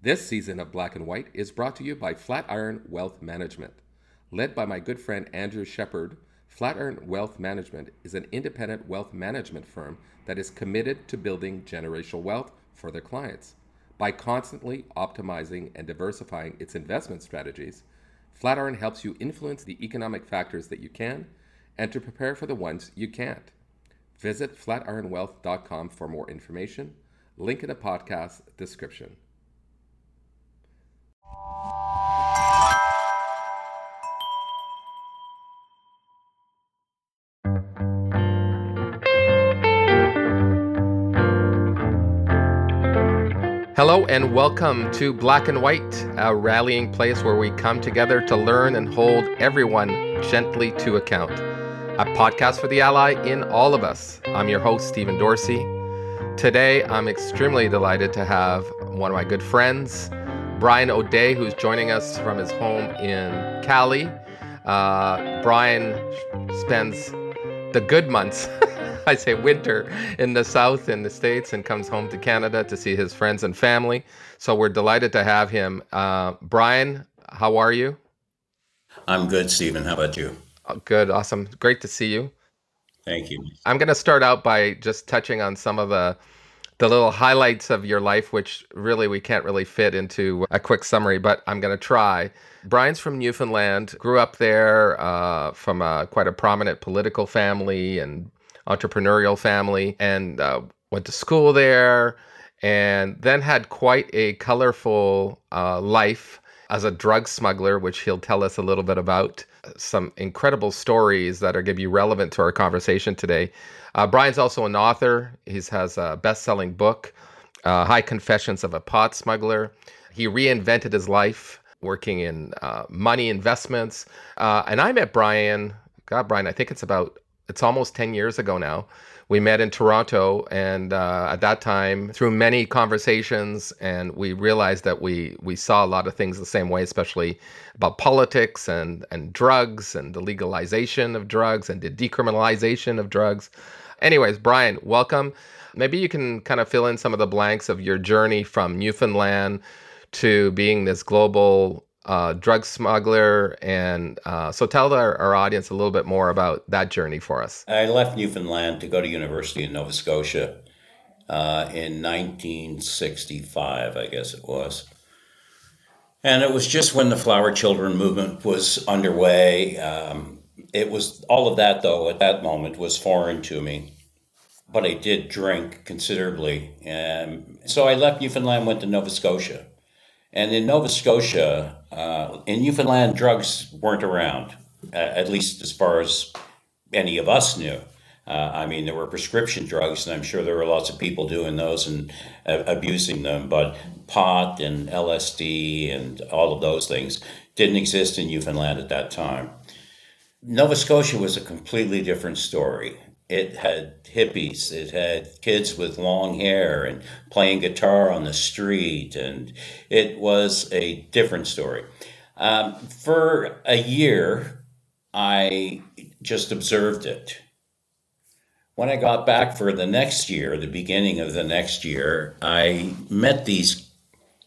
This season of Black and White is brought to you by Flatiron Wealth Management. Led by my good friend Andrew Shepard, Flatiron Wealth Management is an independent wealth management firm that is committed to building generational wealth for their clients. By constantly optimizing and diversifying its investment strategies, Flatiron helps you influence the economic factors that you can and to prepare for the ones you can't. Visit flatironwealth.com for more information. Link in the podcast description. Hello and welcome to Black and White, a rallying place where we come together to learn and hold everyone gently to account. A podcast for the ally in all of us. I'm your host, Stephen Dorsey. Today, I'm extremely delighted to have one of my good friends, Brian O'Dea, who's joining us from his home in Cali. Uh, Brian spends the good months I say winter in the South in the States and comes home to Canada to see his friends and family. So we're delighted to have him. Uh, Brian, how are you? I'm good, Stephen. How about you? Oh, good, awesome. Great to see you. Thank you. I'm going to start out by just touching on some of the the little highlights of your life, which really we can't really fit into a quick summary, but I'm going to try. Brian's from Newfoundland, grew up there uh, from a, quite a prominent political family and entrepreneurial family and uh, went to school there and then had quite a colorful uh, life as a drug smuggler, which he'll tell us a little bit about. Some incredible stories that are going to be relevant to our conversation today. Uh, Brian's also an author. He has a best selling book, uh, High Confessions of a Pot Smuggler. He reinvented his life working in uh, money investments. Uh, and I met Brian, God, Brian, I think it's about it's almost 10 years ago now. We met in Toronto, and uh, at that time, through many conversations, and we realized that we we saw a lot of things the same way, especially about politics and and drugs and the legalization of drugs and the decriminalization of drugs. Anyways, Brian, welcome. Maybe you can kind of fill in some of the blanks of your journey from Newfoundland to being this global uh, drug smuggler. And uh, so tell our, our, audience a little bit more about that journey for us. I left Newfoundland to go to university in Nova Scotia uh, in 1965, I guess it was. And it was just when the Flower Children movement was underway. Um, it was all of that, though, at that moment was foreign to me. But I did drink considerably. And so I left Newfoundland, went to Nova Scotia and in Nova Scotia, uh, in Newfoundland, drugs weren't around, at least as far as any of us knew. Uh, I mean, there were prescription drugs, and I'm sure there were lots of people doing those and uh, abusing them, but pot and LSD and all of those things didn't exist in Newfoundland at that time. Nova Scotia was a completely different story it had hippies, it had kids with long hair and playing guitar on the street, and it was a different story. Um, for a year, I just observed it. When I got back for the next year, the beginning of the next year, I met these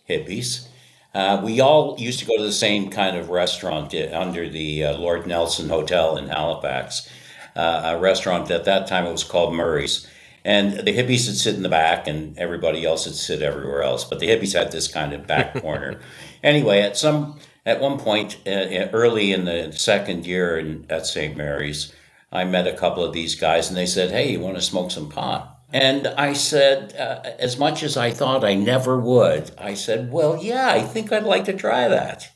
hippies. Uh, we all used to go to the same kind of restaurant uh, under the uh, Lord Nelson Hotel in Halifax uh, a restaurant at that time it was called Murray's. And the hippies would sit in the back, and everybody else would sit everywhere else. But the hippies had this kind of back corner. anyway, at some at one point, uh, early in the second year in, at St. Mary's, I met a couple of these guys, and they said, "Hey, you want to smoke some pot?" And I said, uh, as much as I thought I never would, I said, "Well, yeah, I think I'd like to try that."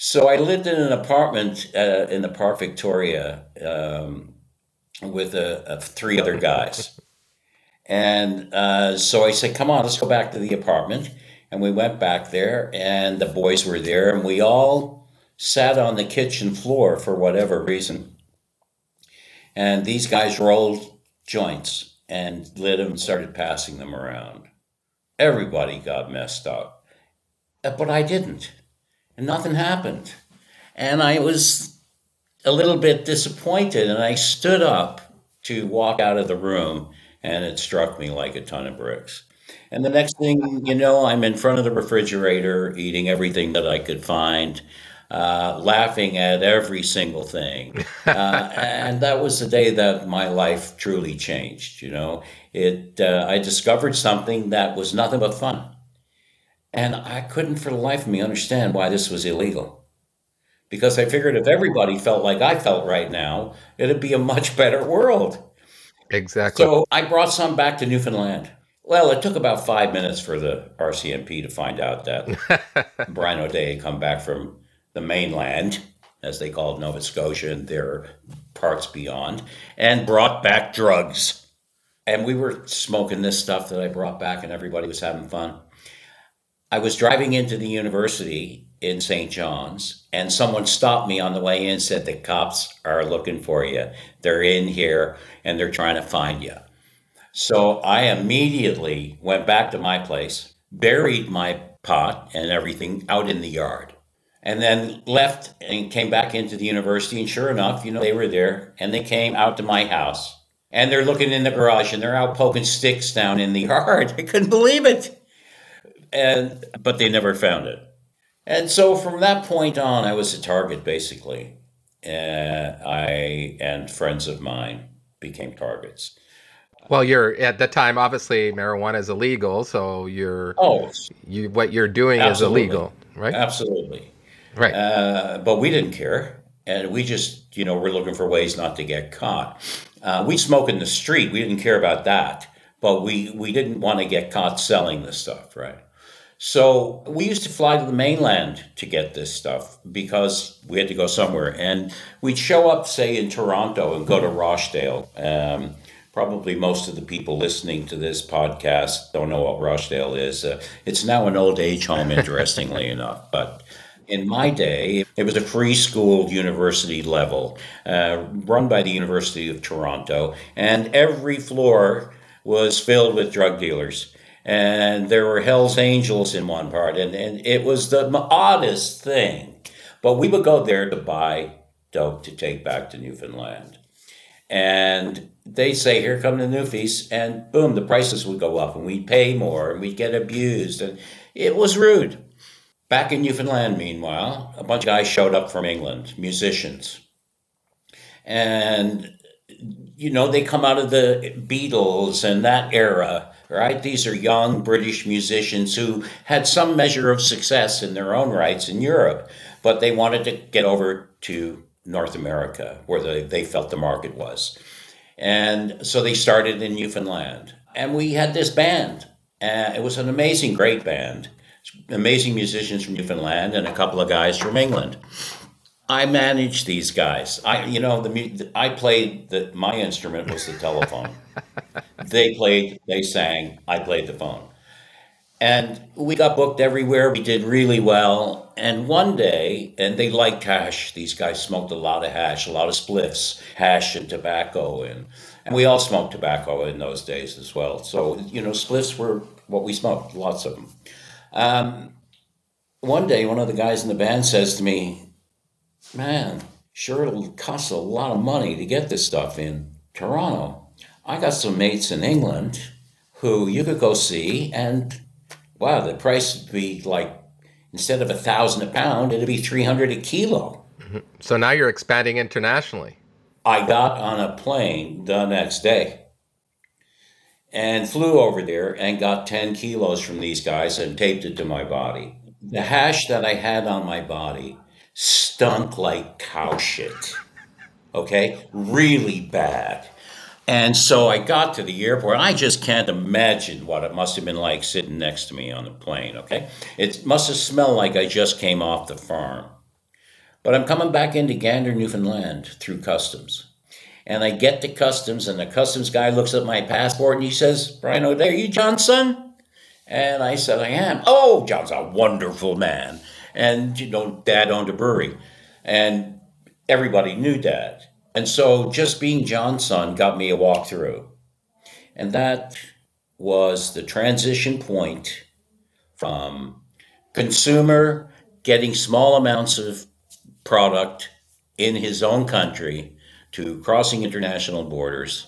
So I lived in an apartment uh, in the Park Victoria um, with three other guys. And uh, so I said, come on, let's go back to the apartment. And we went back there, and the boys were there, and we all sat on the kitchen floor for whatever reason. And these guys rolled joints and lit them and started passing them around. Everybody got messed up. Uh, but I didn't and nothing happened. And I was a little bit disappointed, and I stood up to walk out of the room, and it struck me like a ton of bricks. And the next thing you know, I'm in front of the refrigerator eating everything that I could find, uh, laughing at every single thing. Uh, and that was the day that my life truly changed. You know, it. Uh, I discovered something that was nothing but fun, and I couldn't for the life of me understand why this was illegal. Because I figured if everybody felt like I felt right now, it'd be a much better world. Exactly. So I brought some back to Newfoundland. Well, it took about five minutes for the RCMP to find out that Brian O'Dea had come back from the mainland, as they called Nova Scotia and their parts beyond, and brought back drugs. And we were smoking this stuff that I brought back, and everybody was having fun. I was driving into the university in St. John's, and someone stopped me on the way in and said, The cops are looking for you. They're in here and they're trying to find you. So I immediately went back to my place, buried my pot and everything out in the yard, and then left and came back into the university. And sure enough, you know, they were there and they came out to my house and they're looking in the garage and they're out poking sticks down in the yard. I couldn't believe it. And but they never found it. And so from that point on, I was a target basically. And I and friends of mine became targets. Well, you're at that time. Obviously, marijuana is illegal, so you're Oh, you what you're doing absolutely. is illegal, right? Absolutely. Right. Uh, but we didn't care. And we just, you know, we're looking for ways not to get caught. Uh, we smoke in the street. We didn't care about that. But we, we didn't want to get caught selling this stuff, right? So we used to fly to the mainland to get this stuff because we had to go somewhere. And we'd show up, say, in Toronto and go to Rochdale. Um, probably most of the people listening to this podcast don't know what Rochdale is. Uh, it's now an old age home, interestingly enough. But in my day, it was a free school university level uh, run by the University of Toronto, and every floor was filled with drug dealers. And there were Hell's Angels in one part, and, and it was the oddest thing. But we would go there to buy dope to take back to Newfoundland. And they say, here come the Newfies, and boom, the prices would go up, and we'd pay more, and we'd get abused. And it was rude. Back in Newfoundland, meanwhile, a bunch of guys showed up from England, musicians. And, you know, they come out of the Beatles and that era, right? These are young British musicians who had some measure of success in their own rights in Europe, but they wanted to get over to North America where they, they felt the market was. And so they started in Newfoundland. And we had this band. Uh, it was an amazing, great band amazing musicians from Newfoundland and a couple of guys from England. I managed these guys. I, you know, the I played the my instrument was the telephone. They played, they sang, I played the phone, and we got booked everywhere. We did really well. And one day, and they liked hash. These guys smoked a lot of hash, a lot of spliffs, hash and tobacco, and and we all smoked tobacco in those days as well. So you know, spliffs were what we smoked, lots of them. Um, one day, one of the guys in the band says to me, Man, sure, it'll cost a lot of money to get this stuff in Toronto. I got some mates in England who you could go see, and wow, the price would be like instead of a thousand a pound, it'd be 300 a kilo. Mm-hmm. So now you're expanding internationally. I got on a plane the next day and flew over there and got 10 kilos from these guys and taped it to my body. The hash that I had on my body stunk like cow shit. Okay? Really bad. And so I got to the airport. I just can't imagine what it must have been like sitting next to me on the plane, okay? It must have smelled like I just came off the farm. But I'm coming back into Gander, Newfoundland through customs. And I get to customs, and the customs guy looks at my passport and he says, Brian O'Dea, are you John's son? And I said, I am. Oh, John's a wonderful man. And, you know, dad owned a brewery. And everybody knew dad. And so just being John's son got me a walkthrough. And that was the transition point from consumer getting small amounts of product in his own country to crossing international borders,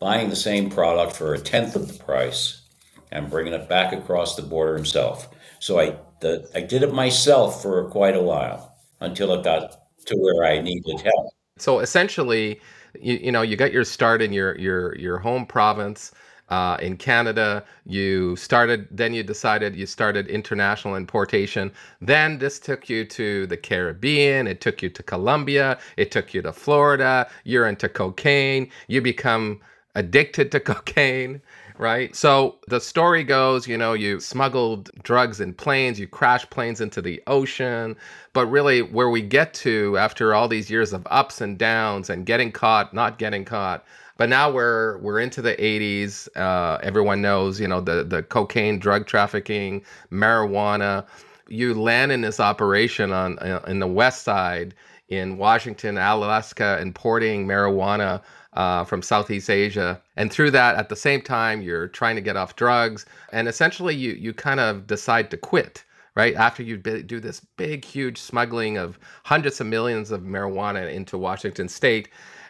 buying the same product for a tenth of the price, and bringing it back across the border himself. So I, the, I did it myself for quite a while until it got to where I needed help. So essentially, you, you know, you got your start in your your your home province uh, in Canada. You started, then you decided you started international importation. Then this took you to the Caribbean. It took you to Colombia. It took you to Florida. You're into cocaine. You become addicted to cocaine right? So the story goes, you know, you smuggled drugs in planes, you crashed planes into the ocean. But really, where we get to after all these years of ups and downs and getting caught, not getting caught, but now we're we're into the 80s. Uh, everyone knows, you know, the the cocaine, drug trafficking, marijuana. You land in this operation on uh, in the west side in Washington, Alaska, importing marijuana uh, from Southeast Asia. And through that, at the same time, you're trying to get off drugs, and essentially, you you kind of decide to quit. Right after you do this big, huge smuggling of hundreds of millions of marijuana into Washington State,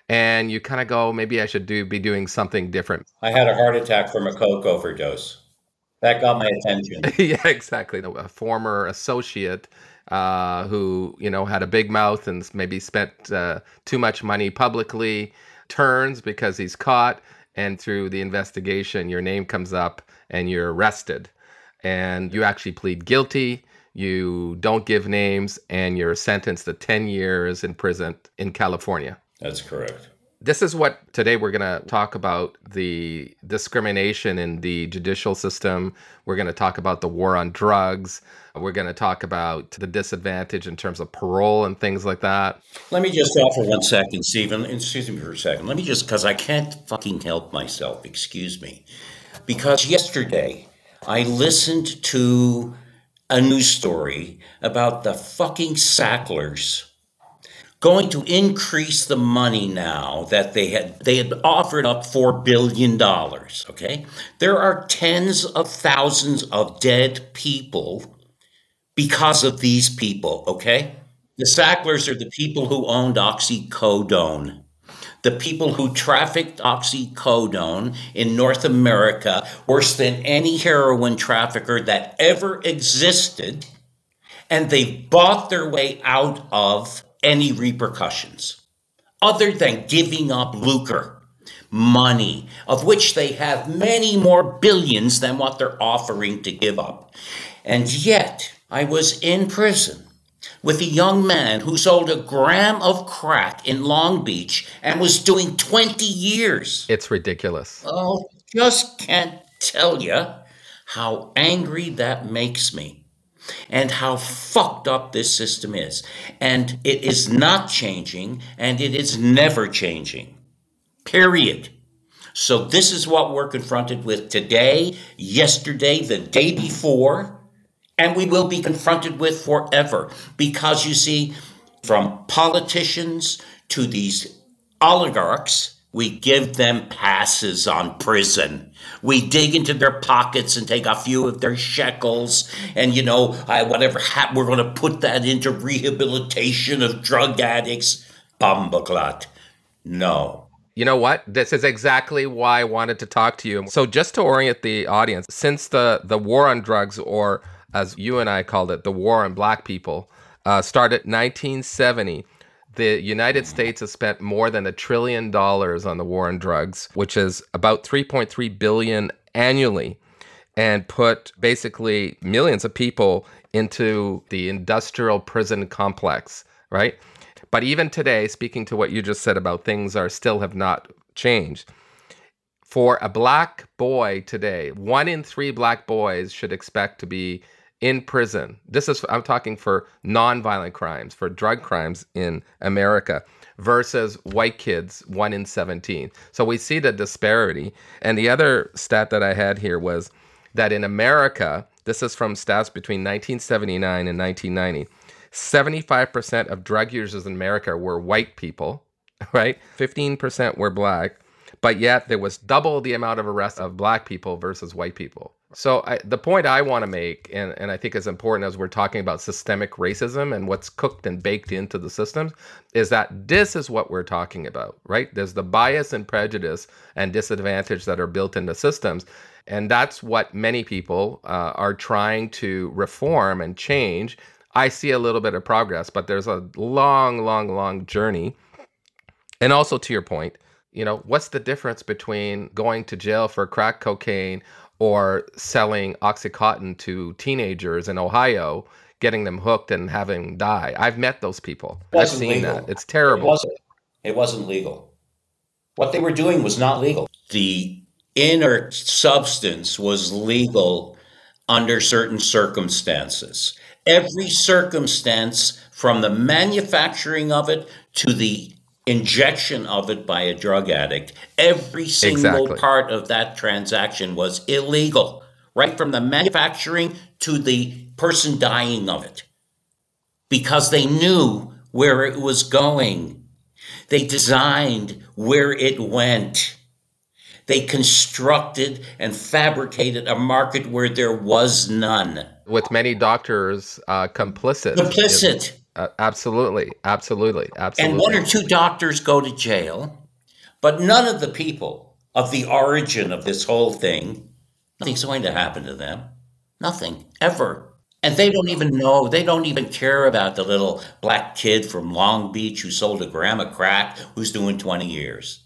and you kind of go, maybe I should do be doing something different. I had a heart attack from a coke overdose. That got my attention. yeah, exactly. A former associate uh, who you know had a big mouth and maybe spent uh, too much money publicly turns because he's caught, and through the investigation, your name comes up and you're arrested, and you actually plead guilty. You don't give names, and you're sentenced to 10 years in prison in California. That's correct. This is what today we're going to talk about the discrimination in the judicial system. We're going to talk about the war on drugs. We're going to talk about the disadvantage in terms of parole and things like that. Let me just offer one second, Stephen. Excuse me for a second. Let me just, because I can't fucking help myself. Excuse me. Because yesterday I listened to a news story about the fucking Sacklers going to increase the money now that they had they had offered up 4 billion dollars okay? There are tens of thousands of dead people because of these people okay? The sacklers are the people who owned oxycodone. The people who trafficked oxycodone in North America worse than any heroin trafficker that ever existed and they bought their way out of any repercussions other than giving up lucre, money, of which they have many more billions than what they're offering to give up. And yet, I was in prison with a young man who sold a gram of crack in Long Beach and was doing 20 years. It's ridiculous. Oh, just can't tell you how angry that makes me and how fucked up this system is. And it is not changing, and it is never changing. Period. So, this is what we're confronted with today, yesterday, the day before, and we will be confronted with forever. Because you see, from politicians to these oligarchs, we give them passes on prison. We dig into their pockets and take a few of their shekels, and you know, I, whatever hat we're going to put that into rehabilitation of drug addicts. Bumbleclot. No. You know what? This is exactly why I wanted to talk to you. So, just to orient the audience, since the the war on drugs, or as you and I called it, the war on black people, uh, started 1970 the United States has spent more than a trillion dollars on the war on drugs, which is about 3.3 billion annually, and put basically millions of people into the industrial prison complex, right? But even today, speaking to what you just said about things are still have not changed. For a black boy today, one in three black boys should expect to be in prison. This is I'm talking for non-violent crimes, for drug crimes in America versus white kids, 1 in 17. So we see the disparity. And the other stat that I had here was that in America, this is from stats between 1979 and 1990, 75% of drug users in America were white people, right? 15% were black, but yet there was double the amount of arrests of black people versus white people. So I, the point I want to make, and, and I think is important as we're talking about systemic racism and what's cooked and baked into the systems, is that this is what we're talking about, right? There's the bias and prejudice and disadvantage that are built into systems. And that's what many people uh, are trying to reform and change. I see a little bit of progress, but there's a long, long, long journey. And also to your point, you know, what's the difference between going to jail for crack cocaine or selling Oxycontin to teenagers in Ohio, getting them hooked and having die. I've met those people. I've seen legal. that. It's terrible. It wasn't. It wasn't legal. What they were doing was not legal. The inner substance was legal under certain circumstances. Every circumstance, from the manufacturing of it to the injection of it by a drug addict. Every single exactly. part of that transaction was illegal, right from the manufacturing to the person dying of it, because they knew where it was going. They designed where it went. They constructed and fabricated a market where there was none. With many doctors uh, complicit. Complicit. Uh, absolutely, absolutely, absolutely. And one or two doctors go to jail, but none of the people of the origin of this whole thing, nothing's going to happen to them. Nothing, ever. And they don't even know, they don't even care about the little black kid from Long Beach who sold a gram of crack who's doing 20 years.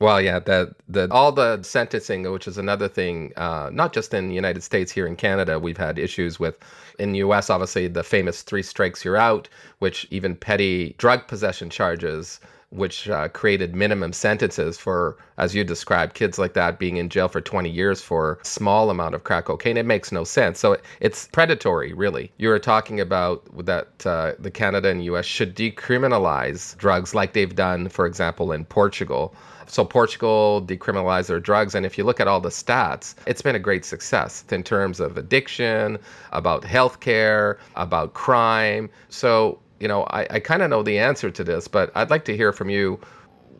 Well, yeah, the the all the sentencing, which is another thing, uh, not just in the United States, here in Canada, we've had issues with. In the U.S., obviously, the famous three strikes you're out, which even petty drug possession charges, which uh, created minimum sentences for, as you described, kids like that being in jail for 20 years for small amount of crack cocaine. It makes no sense. So it, it's predatory, really. You were talking about that uh, the Canada and U.S. should decriminalize drugs like they've done, for example, in Portugal so Portugal decriminalized their drugs, and if you look at all the stats, it's been a great success in terms of addiction, about healthcare, about crime. So you know, I, I kind of know the answer to this, but I'd like to hear from you.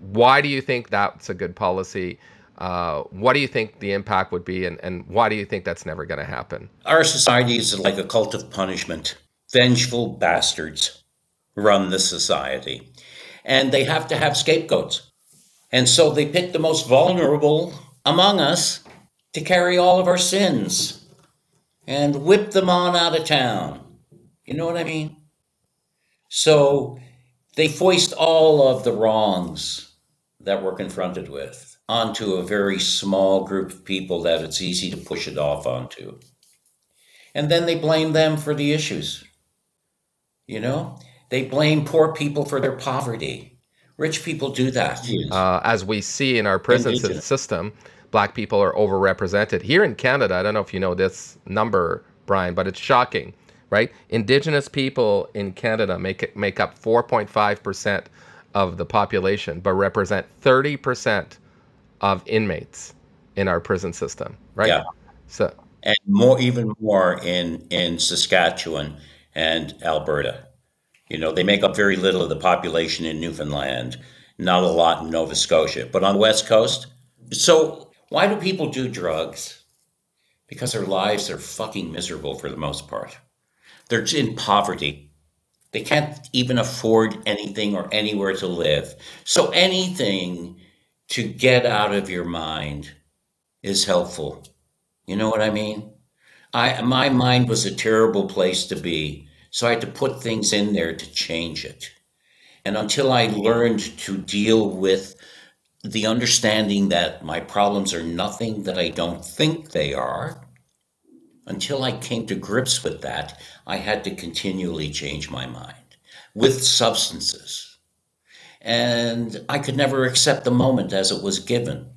Why do you think that's a good policy? Uh, what do you think the impact would be, and, and why do you think that's never going to happen? Our society is like a cult of punishment. Vengeful bastards run the society, and they have to have scapegoats. And so they picked the most vulnerable among us to carry all of our sins and whip them on out of town. You know what I mean? So they foist all of the wrongs that we're confronted with onto a very small group of people that it's easy to push it off onto. And then they blame them for the issues. You know, they blame poor people for their poverty Rich people do that. Uh, as we see in our prison system, black people are overrepresented. Here in Canada, I don't know if you know this number, Brian, but it's shocking, right? Indigenous people in Canada make make up 4.5% of the population, but represent 30% of inmates in our prison system, right? Yeah. So and more, even more in in Saskatchewan and Alberta. You know, they make up very little of the population in Newfoundland, not a lot in Nova Scotia, but on the West Coast. So, why do people do drugs? Because their lives are fucking miserable for the most part. They're in poverty. They can't even afford anything or anywhere to live. So, anything to get out of your mind is helpful. You know what I mean? I my mind was a terrible place to be so I had to put things in there to change it. And until I learned to deal with the understanding that my problems are nothing that I don't think they are, until I came to grips with that, I had to continually change my mind with substances. And I could never accept the moment as it was given.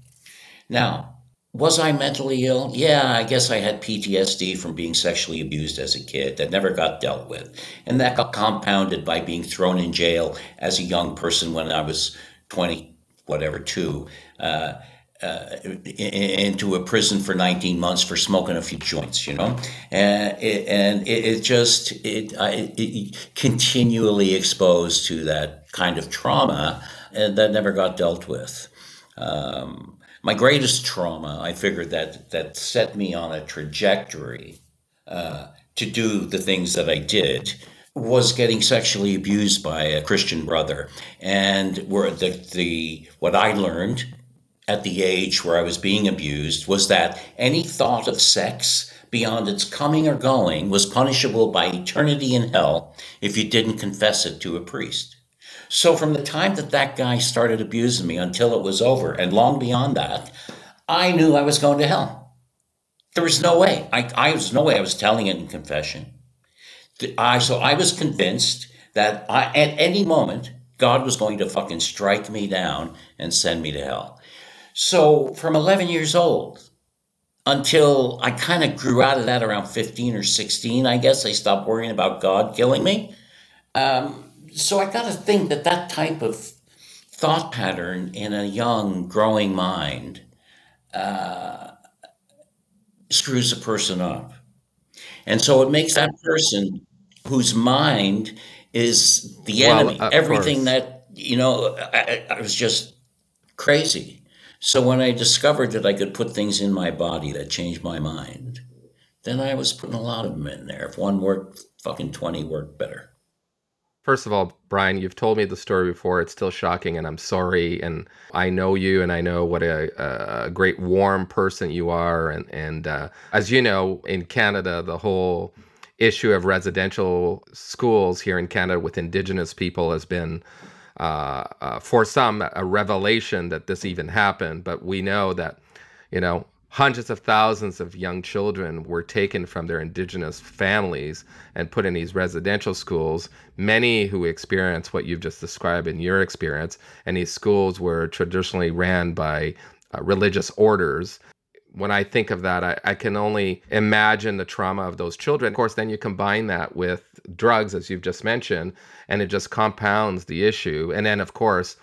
Now, was I mentally ill? Yeah, I guess I had PTSD from being sexually abused as a kid that never got dealt with. And that got compounded by being thrown in jail as a young person when I was 20, whatever, two, uh, uh, into a prison for 19 months for smoking a few joints, you know? And it, and it, it just, it, I, it continually exposed to that kind of trauma and that never got dealt with. Um, my greatest trauma, I figured that that set me on a trajectory uh, to do the things that I did was getting sexually abused by a Christian brother, and where the the what I learned at the age where I was being abused was that any thought of sex beyond its coming or going was punishable by eternity in hell if you didn't confess it to a priest. So from the time that that guy started abusing me until it was over, and long beyond that, I knew I was going to hell. There was no way. I, I was no way I was telling it in confession. I so I was convinced that I, at any moment God was going to fucking strike me down and send me to hell. So from 11 years old until I kind of grew out of that around 15 or 16, I guess I stopped worrying about God killing me. Um, so I got to think that that type of thought pattern in a young, growing mind uh, screws a person up. And so it makes that person whose mind is the well, enemy. Everything course. that, you know, I, I was just crazy. So when I discovered that I could put things in my body that changed my mind, then I was putting a lot of them in there. If one worked, fucking 20 worked better. First of all, Brian, you've told me the story before. It's still shocking, and I'm sorry. And I know you, and I know what a, a great, warm person you are. And, and uh, as you know, in Canada, the whole issue of residential schools here in Canada with Indigenous people has been uh, uh, for some a revelation that this even happened. But we know that, you know, hundreds of thousands of young children were taken from their indigenous families and put in these residential schools. Many who experience what you've just described in your experience, and these schools were traditionally ran by uh, religious orders when I think of that, I, I, can only imagine the trauma of those children. Of course, then you combine that with drugs, as you've just mentioned, and it just compounds the issue. And then, of course,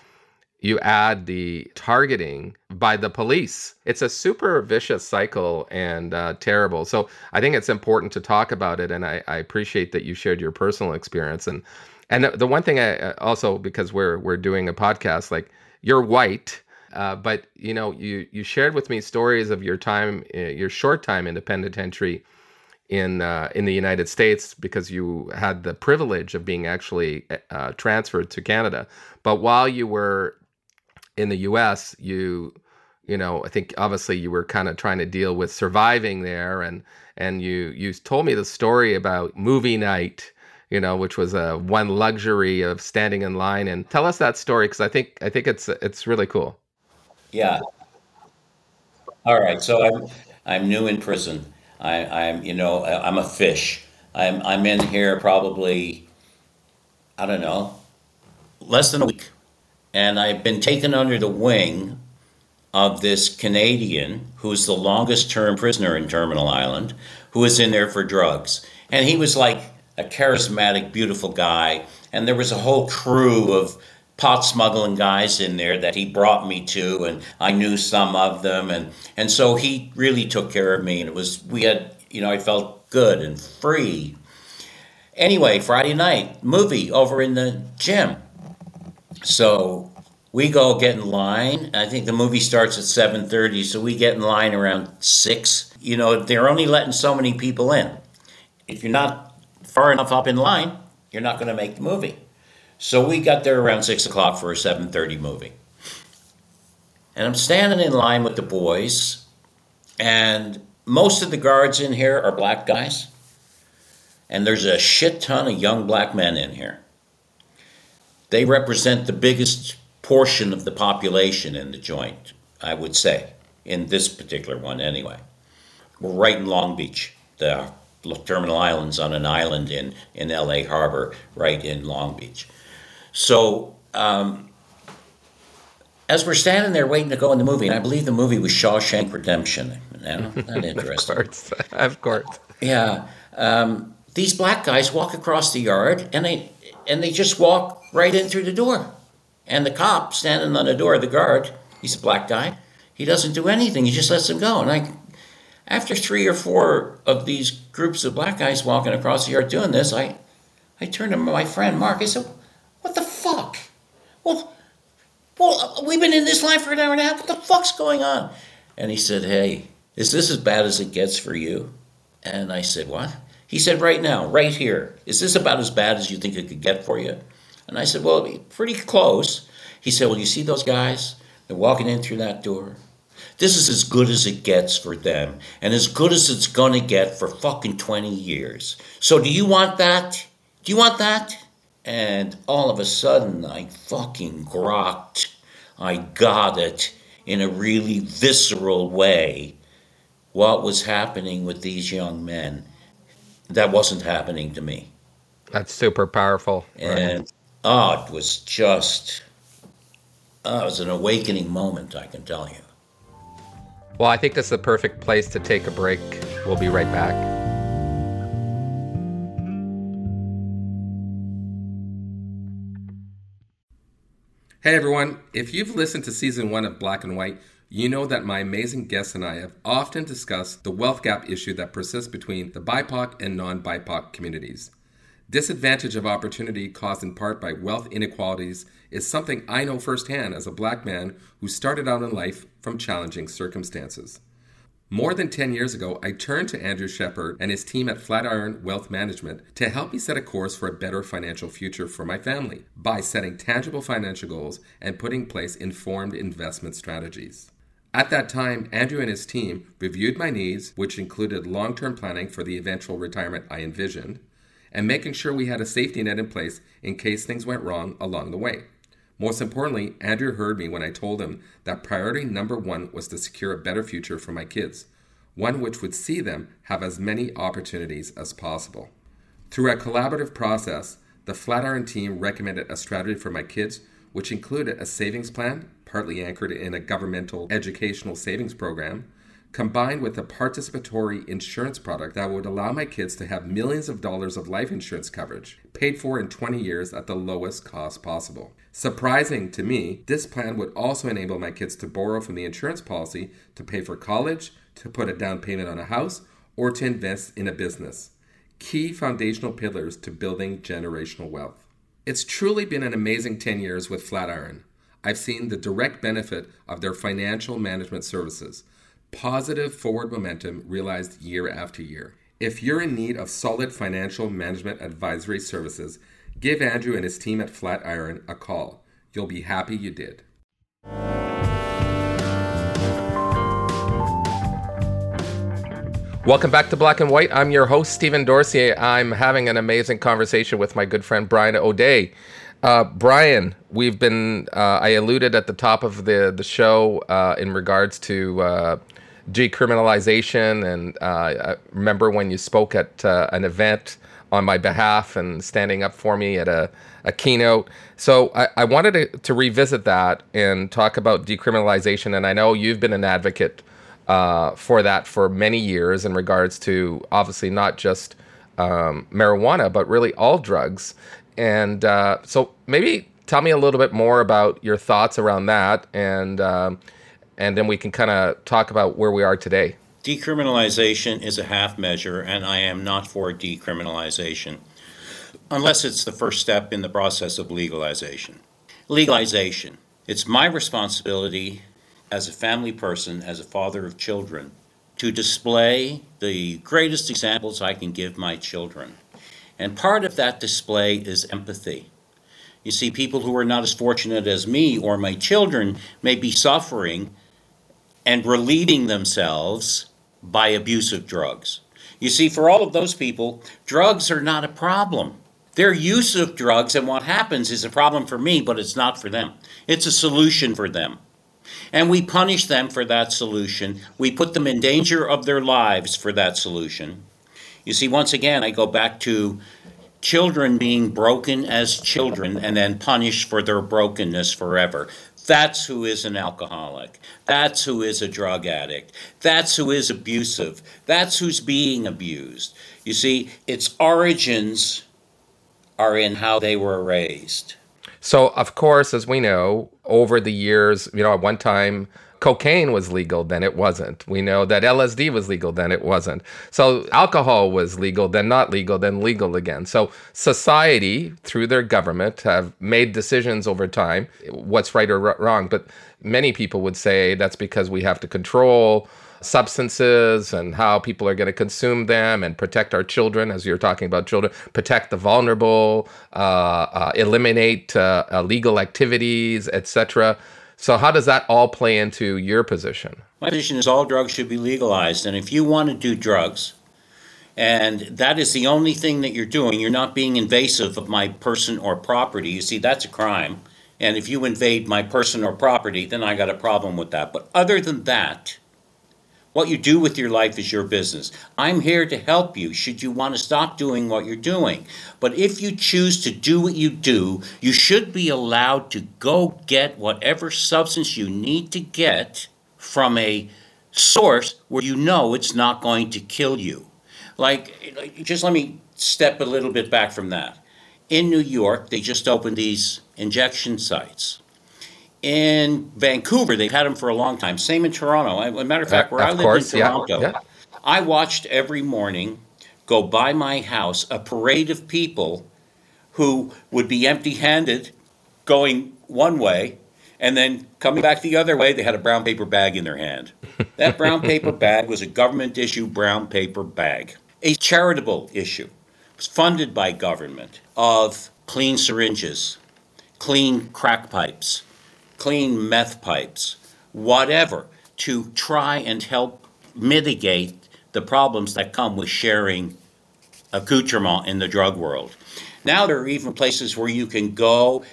you add the targeting by the police. It's a super vicious cycle and uh, terrible. So I think it's important to talk about it. And I, I appreciate that you shared your personal experience. And and the, one thing I also because we're we're doing a podcast, like you're white uh, but you know, you you shared with me stories of your time, uh, your short time in the penitentiary in uh, in the United States because you had the privilege of being actually uh, transferred to Canada. But while you were in the U.S., you you know, I think obviously you were kind of trying to deal with surviving there, and and you you told me the story about movie night you know, which was a uh, one luxury of standing in line. And tell us that story because I think I think it's it's really cool. Yeah. All right. So I'm I'm new in prison. I, I'm you know I'm a fish. I'm I'm in here probably I don't know less than a week, and I've been taken under the wing of this Canadian who's the longest term prisoner in Terminal Island, who was in there for drugs, and he was like a charismatic, beautiful guy, and there was a whole crew of pot smuggling guys in there that he brought me to, and I knew some of them, and and so he really took care of me, and it was we had you know I felt good and free. Anyway, Friday night movie over in the gym, so we go get in line. I think the movie starts at seven thirty, so we get in line around six. You know they're only letting so many people in. If you're not far enough up in line, you're not going to make the movie. So we got there around six o'clock for a seven thirty movie, and I'm standing in line with the boys, and most of the guards in here are black guys, and there's a shit ton of young black men in here. They represent the biggest portion of the population in the joint, I would say, in this particular one anyway. We're right in Long Beach. The terminal islands on an island in, in LA Harbor, right in Long Beach. So um, as we're standing there waiting to go in the movie, and I believe the movie was Shawshank Redemption. Now, that interesting. of course, of course. Yeah, um, these black guys walk across the yard, and they and they just walk right in through the door. And the cop standing on the door, of the guard, he's a black guy. He doesn't do anything. He just lets them go. And I, after three or four of these groups of black guys walking across the yard doing this, I, I turned to my friend Mark. I said, what the fuck? Well, Well, we've been in this line for an hour and a half. What the fuck's going on? And he said, Hey, is this as bad as it gets for you? And I said, What? He said, Right now, right here. Is this about as bad as you think it could get for you? And I said, Well, pretty close. He said, Well, you see those guys? They're walking in through that door. This is as good as it gets for them, and as good as it's gonna get for fucking 20 years. So, do you want that? Do you want that? And all of a sudden, I fucking grokked. I got it in a really visceral way what was happening with these young men that wasn't happening to me. That's super powerful. And right. oh, it was just, oh, it was an awakening moment, I can tell you. Well, I think this is the perfect place to take a break. We'll be right back. Hey everyone, if you've listened to season one of Black and White, you know that my amazing guests and I have often discussed the wealth gap issue that persists between the BIPOC and non BIPOC communities. Disadvantage of opportunity caused in part by wealth inequalities is something I know firsthand as a black man who started out in life from challenging circumstances. More than 10 years ago, I turned to Andrew Shepard and his team at Flatiron Wealth Management to help me set a course for a better financial future for my family by setting tangible financial goals and putting in place informed investment strategies. At that time, Andrew and his team reviewed my needs, which included long term planning for the eventual retirement I envisioned, and making sure we had a safety net in place in case things went wrong along the way. Most importantly, Andrew heard me when I told him that priority number one was to secure a better future for my kids, one which would see them have as many opportunities as possible. Through a collaborative process, the Flatiron team recommended a strategy for my kids, which included a savings plan, partly anchored in a governmental educational savings program, combined with a participatory insurance product that would allow my kids to have millions of dollars of life insurance coverage, paid for in 20 years at the lowest cost possible. Surprising to me, this plan would also enable my kids to borrow from the insurance policy to pay for college, to put a down payment on a house, or to invest in a business. Key foundational pillars to building generational wealth. It's truly been an amazing 10 years with Flatiron. I've seen the direct benefit of their financial management services positive forward momentum realized year after year. If you're in need of solid financial management advisory services, give Andrew and his team at Flatiron a call. You'll be happy you did. Welcome back to Black and White. I'm your host, Stephen Dorsey. I'm having an amazing conversation with my good friend Brian O'Dea. Uh, Brian, we've been, uh, I alluded at the top of the, the show uh, in regards to uh, decriminalization. And uh, I remember when you spoke at uh, an event on my behalf and standing up for me at a, a keynote. So I, I wanted to, to, revisit that and talk about decriminalization. And I know you've been an advocate uh, for that for many years in regards to obviously not just um, marijuana, but really all drugs. And uh, so maybe tell me a little bit more about your thoughts around that and. Um, and then we can kind of talk about where we are today. Decriminalization is a half measure, and I am not for decriminalization unless it's the first step in the process of legalization. Legalization. It's my responsibility as a family person, as a father of children, to display the greatest examples I can give my children. And part of that display is empathy. You see, people who are not as fortunate as me or my children may be suffering and relieving themselves by abuse of drugs. You see, for all of those people, drugs are not a problem. Their use of drugs and what happens is a problem for me, but it's not for them. It's a solution for them. And we punish them for that solution. We put them in danger of their lives for that solution. You see, once again, I go back to children being broken as children and then punished for their brokenness forever. That's who is an alcoholic. That's who is a drug addict. That's who is abusive. That's who's being abused. You see, its origins are in how they were raised. So, of course, as we know, over the years, you know, at one time, cocaine was legal, then it wasn't. We know that LSD was legal, then it wasn't. So alcohol was legal, then not legal, then legal again. So society, through their government, have made decisions over time what's right or wrong. But many people would say that's because we have to control substances and how people are going to consume them and protect our children, as you're talking about children, protect the vulnerable, uh, uh, eliminate uh, illegal activities, etc. So, how does that all play into your position? My position is all drugs should be legalized. And if you want to do drugs, and that is the only thing that you're doing, you're not being invasive of my person or property. You see, that's a crime. And if you invade my person or property, then I got a problem with that. But other than that, what you do with your life is your business. I'm here to help you should you want to stop doing what you're doing. But if you choose to do what you do, you should be allowed to go get whatever substance you need to get from a source where you know it's not going to kill you. Like, just let me step a little bit back from that. In New York, they just opened these injection sites in Vancouver. They've had them for a long time. Same in Toronto. As a matter of fact, where of I live course, in Toronto, yeah, yeah. I watched every morning go by my house a parade of people who would be empty-handed, going one way, and then coming back the other way. They had a brown paper bag in their hand. That brown paper bag was a government issue brown paper bag, a charitable issue. It was funded by government of clean syringes, clean crack pipes clean meth pipes, whatever, to try and help mitigate the problems that come with sharing accoutrement in the drug world. Now there are even places where you can go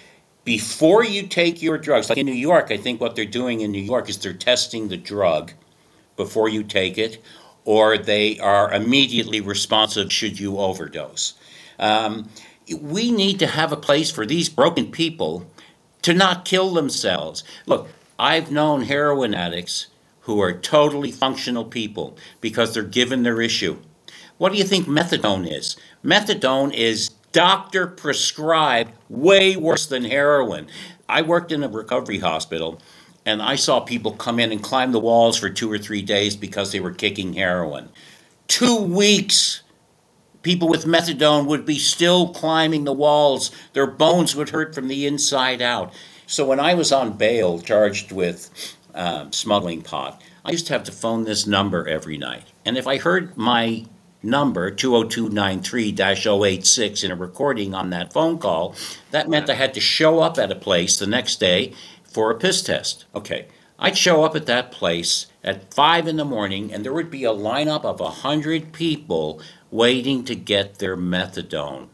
before you take your drugs. Like in New York, I think what they're doing in New York is they're testing the drug before you take it, or they are immediately responsive should you overdose. Um, we need to have a place for these broken people to not kill themselves. Look, I've known heroin addicts who are totally functional people because they're given their issue. What do you think methadone is? Methadone is doctor prescribed, way worse than heroin. I worked in a recovery hospital and I saw people come in and climb the walls for two or three days because they were kicking heroin. Two weeks People with methadone would be still climbing the walls. Their bones would hurt from the inside out. So when I was on bail, charged with uh, smuggling pot, I used to have to phone this number every night. And if I heard my number 20293-086 in a recording on that phone call, that meant I had to show up at a place the next day for a piss test. Okay. I'd show up at that place at five in the morning, and there would be a lineup of a hundred people waiting to get their methadone.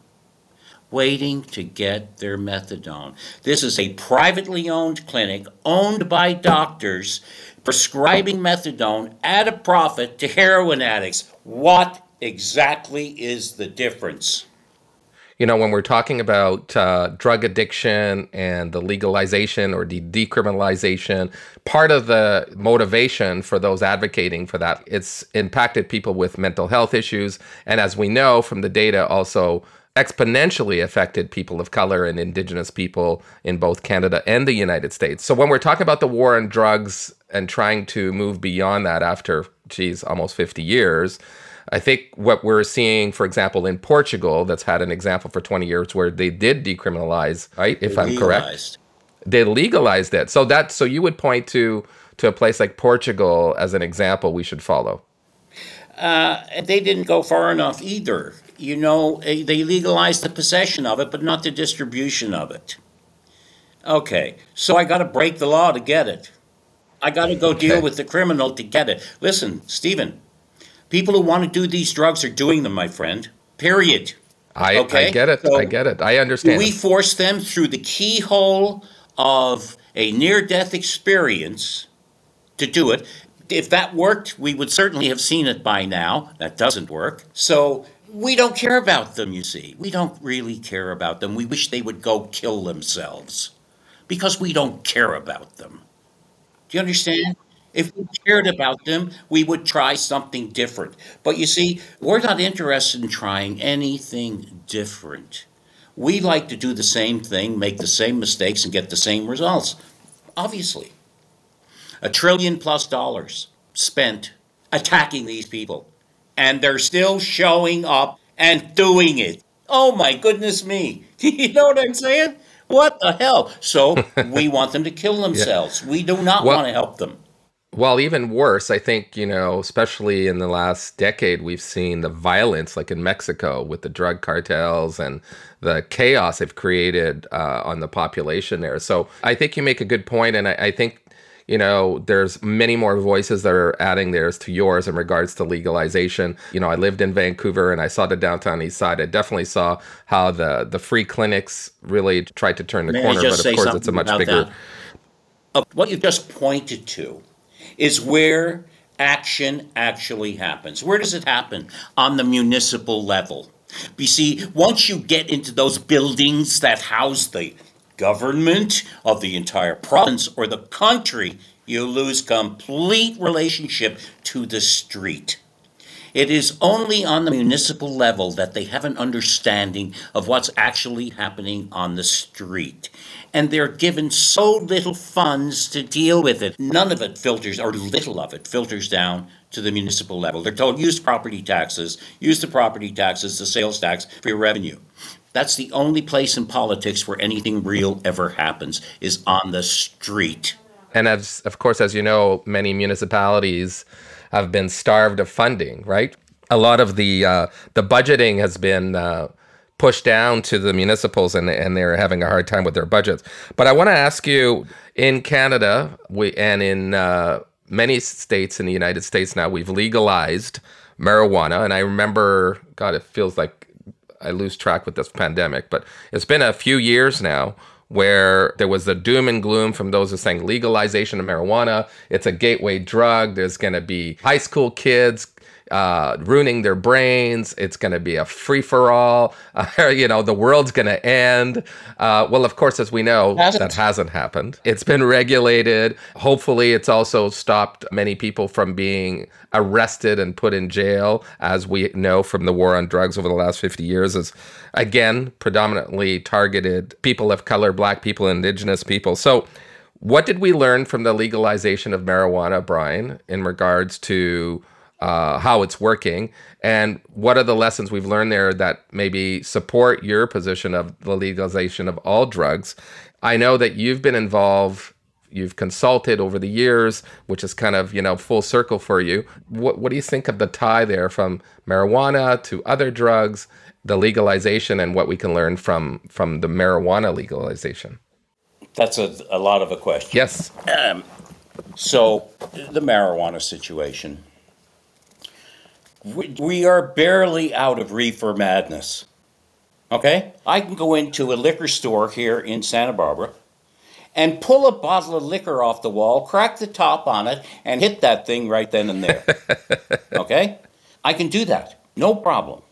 Waiting to get their methadone. This is a privately owned clinic owned by doctors prescribing methadone at a profit to heroin addicts. What exactly is the difference? You know, when we're talking about uh, drug addiction and the legalization or the decriminalization, part of the motivation for those advocating for that, it's impacted people with mental health issues. And as we know from the data, also exponentially affected people of color and indigenous people in both Canada and the United States. So when we're talking about the war on drugs and trying to move beyond that after, geez, almost 50 years, I think what we're seeing, for example, in Portugal, that's had an example for 20 years where they did decriminalize, right? If I'm correct, they legalized it. So that so you would point to to a place like Portugal as an example we should follow. Uh, they didn't go far enough either. You know, eh, they legalized the possession of it, but not the distribution of it. Okay, so I got to break the law to get it. I got to go okay. deal with the criminal to get it. Listen, Stephen, People who want to do these drugs are doing them, my friend. Period. I, okay? I get it. So I get it. I understand. We force them through the keyhole of a near death experience to do it. If that worked, we would certainly have seen it by now. That doesn't work. So we don't care about them, you see. We don't really care about them. We wish they would go kill themselves because we don't care about them. Do you understand? If we cared about them, we would try something different. But you see, we're not interested in trying anything different. We like to do the same thing, make the same mistakes, and get the same results, obviously. A trillion plus dollars spent attacking these people. And they're still showing up and doing it. Oh my goodness me. you know what I'm saying? What the hell? So we want them to kill themselves. Yeah. We do not well, want to help them. Well, even worse, I think, you know, especially in the last decade, we've seen the violence, like in Mexico with the drug cartels and the chaos they've created uh, on the population there. So I think you make a good point, and I, I think you know there's many more voices that are adding theirs to yours in regards to legalization. You know i lived in vancouver and i saw the downtown east side. I definitely saw how the the free clinics really tried to turn the May corner but of course it's a much bigger uh, what you just pointed to is where action actually happens. Where does it happen? On the municipal level. You see once you get into those buildings that house the government of the entire province or the country, you lose complete relationship to the street. It is only on the municipal level that they have an understanding of what's actually happening on the street. And they're given so little funds to deal with it. None of it filters, or little of it, filters down to the municipal level. They're told use property taxes, use the property taxes, the sales tax for your revenue. That's the only place in politics where anything real ever happens is on the street. And as of course as you know, many municipalities have been starved of funding, right? A lot of the uh, the budgeting has been uh, pushed down to the municipals and, and they're having a hard time with their budgets. But I want to ask you in Canada we, and in uh, many states in the United States now, we've legalized marijuana. And I remember, God, it feels like I lose track with this pandemic, but it's been a few years now where there was the doom and gloom from those who saying legalization of marijuana. It's a gateway drug. There's going to be high school kids uh, ruining their brains. It's going to be a free for all. Uh, you know, the world's going to end. Uh, well, of course, as we know, hasn't. that hasn't happened. It's been regulated. Hopefully, it's also stopped many people from being arrested and put in jail, as we know from the war on drugs over the last 50 years, is again predominantly targeted people of color, black people, indigenous people. So, what did we learn from the legalization of marijuana, Brian, in regards to uh, how it's working, and what are the lessons we've learned there that maybe support your position of the legalization of all drugs. I know that you've been involved, you've consulted over the years, which is kind of you know full circle for you. What what do you think of the tie there from marijuana to other drugs, the legalization, and what we can learn from from the marijuana legalization? That's a, a lot of a question. Yes. Um, so the marijuana situation we, we are barely out of reefer madness. Okay? I can go into a liquor store here in Santa Barbara and pull a bottle of liquor off the wall, crack the top on it, and hit that thing right then and there. okay? I can do that. No problem.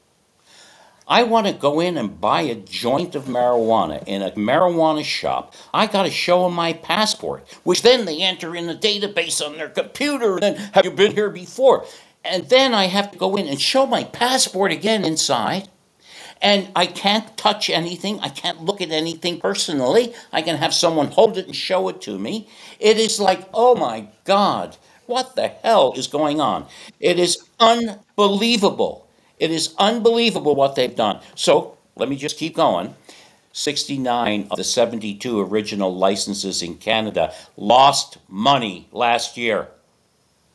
I want to go in and buy a joint of marijuana in a marijuana shop. I got to show them my passport, which then they enter in the database on their computer. And then, have you been here before? And then I have to go in and show my passport again inside. And I can't touch anything. I can't look at anything personally. I can have someone hold it and show it to me. It is like, oh my God, what the hell is going on? It is unbelievable. It is unbelievable what they've done. So let me just keep going. 69 of the 72 original licenses in Canada lost money last year.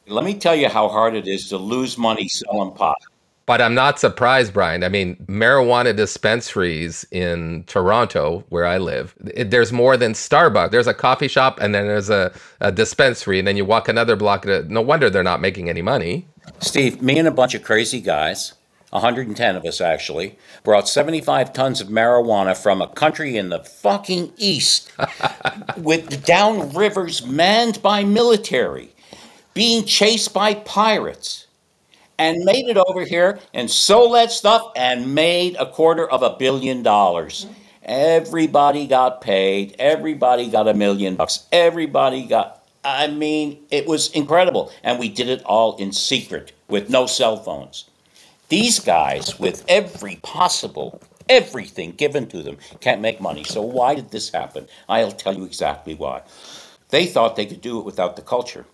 Let me tell you how hard it is to lose money selling pot. But I'm not surprised, Brian. I mean, marijuana dispensaries in Toronto, where I live, it, there's more than Starbucks. There's a coffee shop and then there's a, a dispensary, and then you walk another block. Uh, no wonder they're not making any money. Steve, me and a bunch of crazy guys, 110 of us actually, brought 75 tons of marijuana from a country in the fucking east with down rivers manned by military being chased by pirates and made it over here and sold that stuff and made a quarter of a billion dollars. Everybody got paid. Everybody got a million bucks. Everybody got, I mean, it was incredible. And we did it all in secret with no cell phones. These guys, with every possible, everything given to them, can't make money. So why did this happen? I'll tell you exactly why. They thought they could do it without the culture.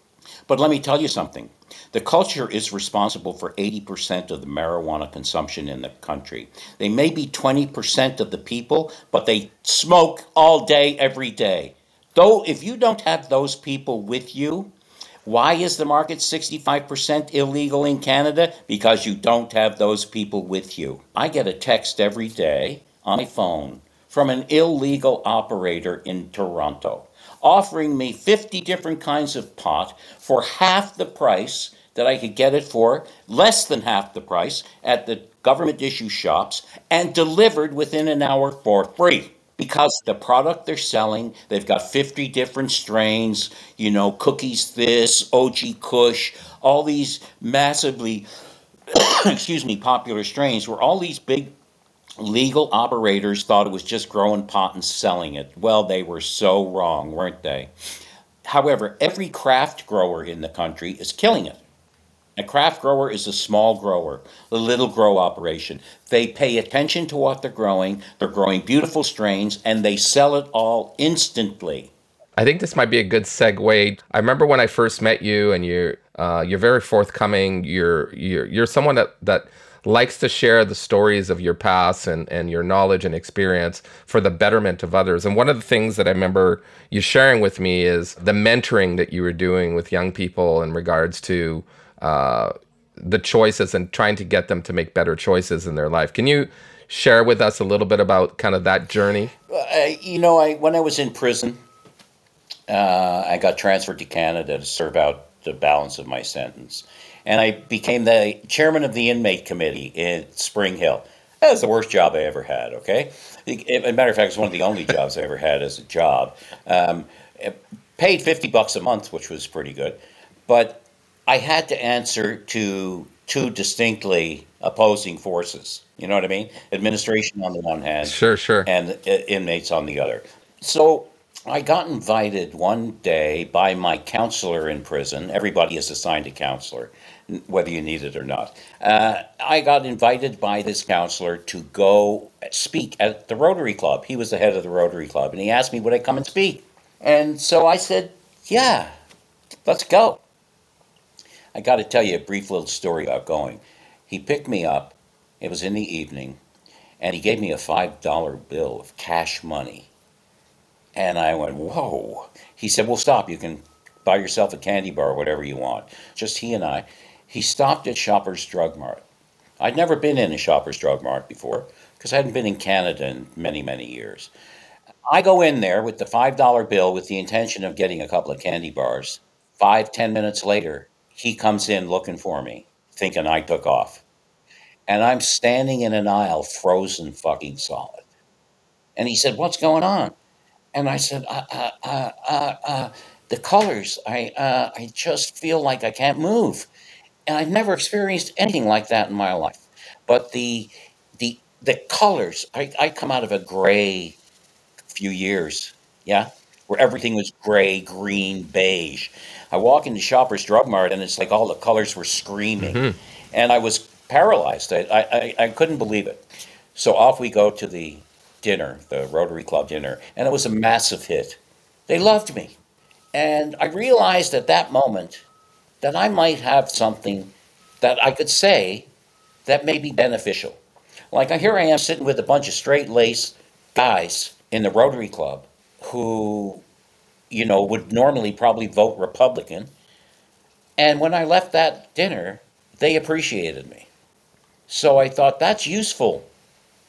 But let me tell you something the culture is responsible for 80% of the marijuana consumption in the country. They may be 20% of the people, but they smoke all day, every day. Though, if you don't have those people with you, why is the market 65% illegal in Canada? Because you don't have those people with you. I get a text every day on my phone from an illegal operator in Toronto offering me 50 different kinds of pot for half the price that I could get it for, less than half the price at the government issue shops, and delivered within an hour for free. Because the product they're selling, they've got 50 different strains, you know, cookies this, OG Kush, all these massively, excuse me, popular strains where all these big legal operators thought it was just growing pot and selling it. Well, they were so wrong, weren't they? However, every craft grower in the country is killing it. A craft grower is a small grower, a little grow operation. They pay attention to what they're growing, they're growing beautiful strains, and they sell it all instantly. I think this might be a good segue. I remember when I first met you, and you're uh, you're very forthcoming. You're you're you're someone that that likes to share the stories of your past and, and your knowledge and experience for the betterment of others. And one of the things that I remember you sharing with me is the mentoring that you were doing with young people in regards to uh, the choices and trying to get them to make better choices in their life. Can you share with us a little bit about kind of that journey? Uh, you know, I when I was in prison, uh, I got transferred to Canada to serve out the balance of my sentence and I became the chairman of the inmate committee in Springhill. That was the worst job I ever had. Okay, as a matter of fact, it's one of the only jobs I ever had as a job. Um, paid fifty bucks a month, which was pretty good, but I had to answer to two distinctly opposing forces. You know what I mean? Administration on the one hand, sure, sure, and uh, inmates on the other. So I got invited one day by my counselor in prison. Everybody is assigned a counselor whether you need it or not. Uh, I got invited by this counselor to go speak at the Rotary Club. He was the head of the Rotary Club, and he asked me, Would I come and speak? And so I said, Yeah, let's go. I got to tell you a brief little story about going. He picked me up, it was in the evening, and he gave me a $5 bill of cash money. And I went, Whoa. He said, Well, stop. You can buy yourself a candy bar or whatever you want. Just he and I. He stopped at Shoppers Drug Mart. I'd never been in a Shoppers Drug Mart before because I hadn't been in Canada in many, many years. I go in there with the $5 bill with the intention of getting a couple of candy bars. Five, ten minutes later, he comes in looking for me, thinking I took off. And I'm standing in an aisle, frozen fucking solid. And he said, What's going on? And I said, uh, uh, uh, uh, uh The colors, I, uh, I just feel like I can't move and I've never experienced anything like that in my life. But the the the colors, I, I come out of a gray few years, yeah, where everything was gray, green, beige. I walk into Shoppers Drug Mart and it's like all the colors were screaming, mm-hmm. and I was paralyzed. I, I I couldn't believe it. So off we go to the dinner, the Rotary Club dinner, and it was a massive hit. They loved me. And I realized at that moment that I might have something that I could say that may be beneficial. Like uh, here I am sitting with a bunch of straight laced guys in the Rotary Club who, you know, would normally probably vote Republican. And when I left that dinner, they appreciated me. So I thought that's useful.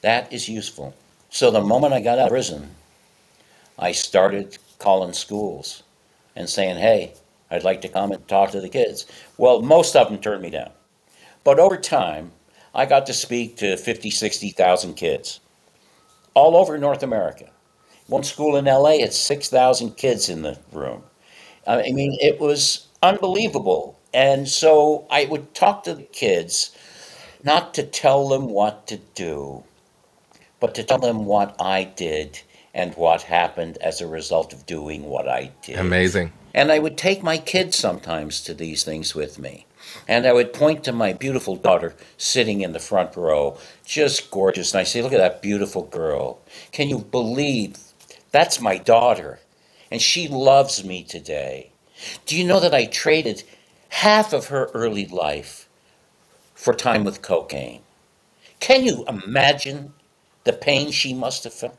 That is useful. So the moment I got out of prison, I started calling schools and saying, hey, I'd like to come and talk to the kids. Well, most of them turned me down. But over time, I got to speak to 50, 60,000 kids all over North America. One school in LA had 6,000 kids in the room. I mean, it was unbelievable. And so I would talk to the kids, not to tell them what to do, but to tell them what I did and what happened as a result of doing what I did. Amazing. And I would take my kids sometimes to these things with me. And I would point to my beautiful daughter sitting in the front row, just gorgeous. And I say, Look at that beautiful girl. Can you believe that's my daughter? and she loves me today. Do you know that I traded half of her early life for time with cocaine? Can you imagine the pain she must have felt?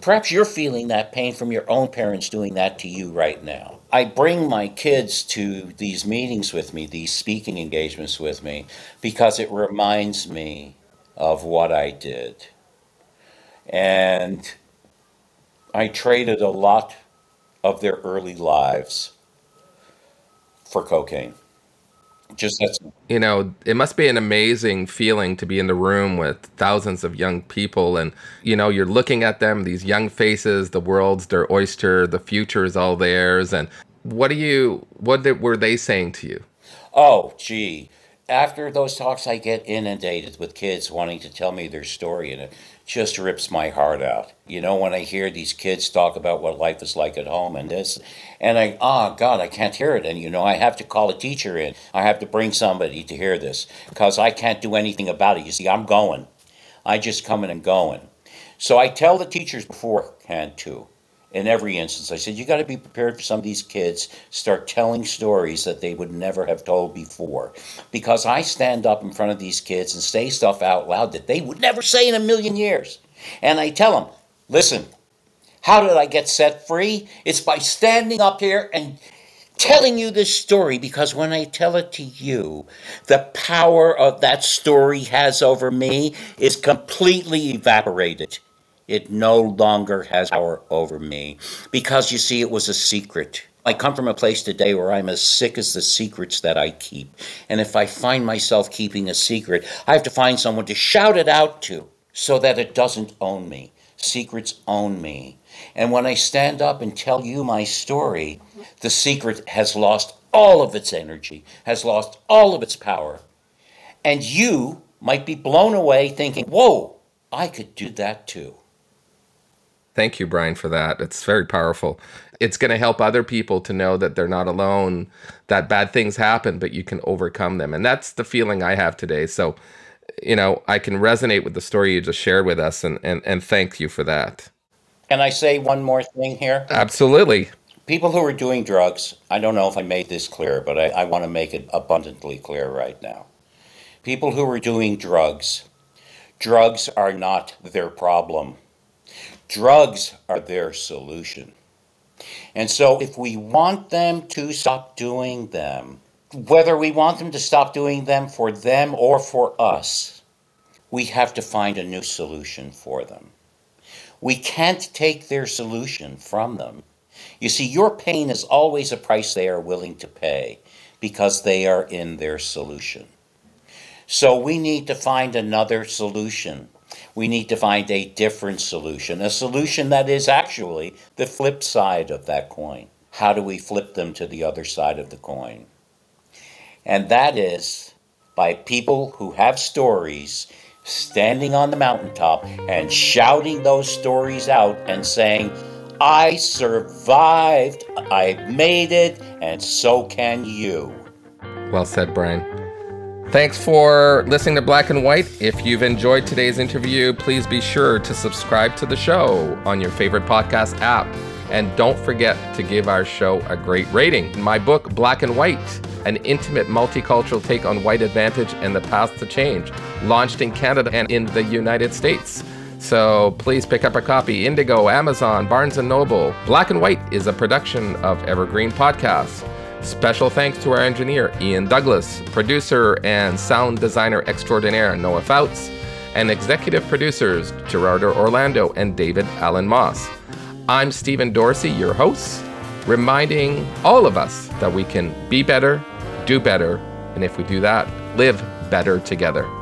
Perhaps you're feeling that pain from your own parents doing that to you right now. I bring my kids to these meetings with me, these speaking engagements with me, because it reminds me of what I did. And I traded a lot of their early lives for cocaine. Just that's you know, it must be an amazing feeling to be in the room with thousands of young people and you know, you're looking at them, these young faces, the world's their oyster, the future is all theirs and what do you what were they saying to you? Oh, gee. After those talks I get inundated with kids wanting to tell me their story and it just rips my heart out. You know, when I hear these kids talk about what life is like at home and this, and I, oh God, I can't hear it. And, you know, I have to call a teacher in. I have to bring somebody to hear this because I can't do anything about it. You see, I'm going. I just coming and going. So I tell the teachers beforehand too in every instance. I said, you got to be prepared for some of these kids start telling stories that they would never have told before. Because I stand up in front of these kids and say stuff out loud that they would never say in a million years. And I tell them, listen, how did I get set free? It's by standing up here and telling you this story because when I tell it to you, the power of that story has over me is completely evaporated it no longer has power over me because you see, it was a secret. I come from a place today where I'm as sick as the secrets that I keep. And if I find myself keeping a secret, I have to find someone to shout it out to so that it doesn't own me. Secrets own me. And when I stand up and tell you my story, the secret has lost all of its energy, has lost all of its power. And you might be blown away thinking, whoa, I could do that too. Thank you, Brian, for that. It's very powerful. It's going to help other people to know that they're not alone, that bad things happen, but you can overcome them. And that's the feeling I have today. So, you know, I can resonate with the story you just shared with us, and, and, and thank you for that. Can I say one more thing here? Absolutely. People who are doing drugs, I don't know if I made this clear, but I, I want to make it abundantly clear right now. People who are doing drugs, drugs are not their problem Drugs are their solution. And so, if we want them to stop doing them, whether we want them to stop doing them for them or for us, we have to find a new solution for them. We can't take their solution from them. You see, your pain is always a price they are willing to pay because they are in their solution. So we need to find another solution we need to find a different solution, a solution that is actually the flip side of that coin. How do we flip them to the other side of the coin? And that is by people who have stories standing on the mountaintop and shouting those stories out and saying, I survived, I made it, and so can you. Well said, Brian. Thanks for listening to Black and White. If you've enjoyed today's interview, please be sure to subscribe to the show on your favorite podcast app. And don't forget to give our show a great rating. My book, Black and White, an intimate multicultural take on white advantage and the path to change, launched in Canada and in the United States. So please pick up a copy. Indigo, Amazon, Barnes & Noble. Black and White is a production of Evergreen Podcasts. Special thanks to our engineer, Ian Douglas, producer and sound designer extraordinaire, Noah Fouts, and executive producers, Gerardo Orlando and David Allen Moss. I'm Stephen Dorsey, your host, reminding all of us that we can be better, do better, and if we do that, live better together.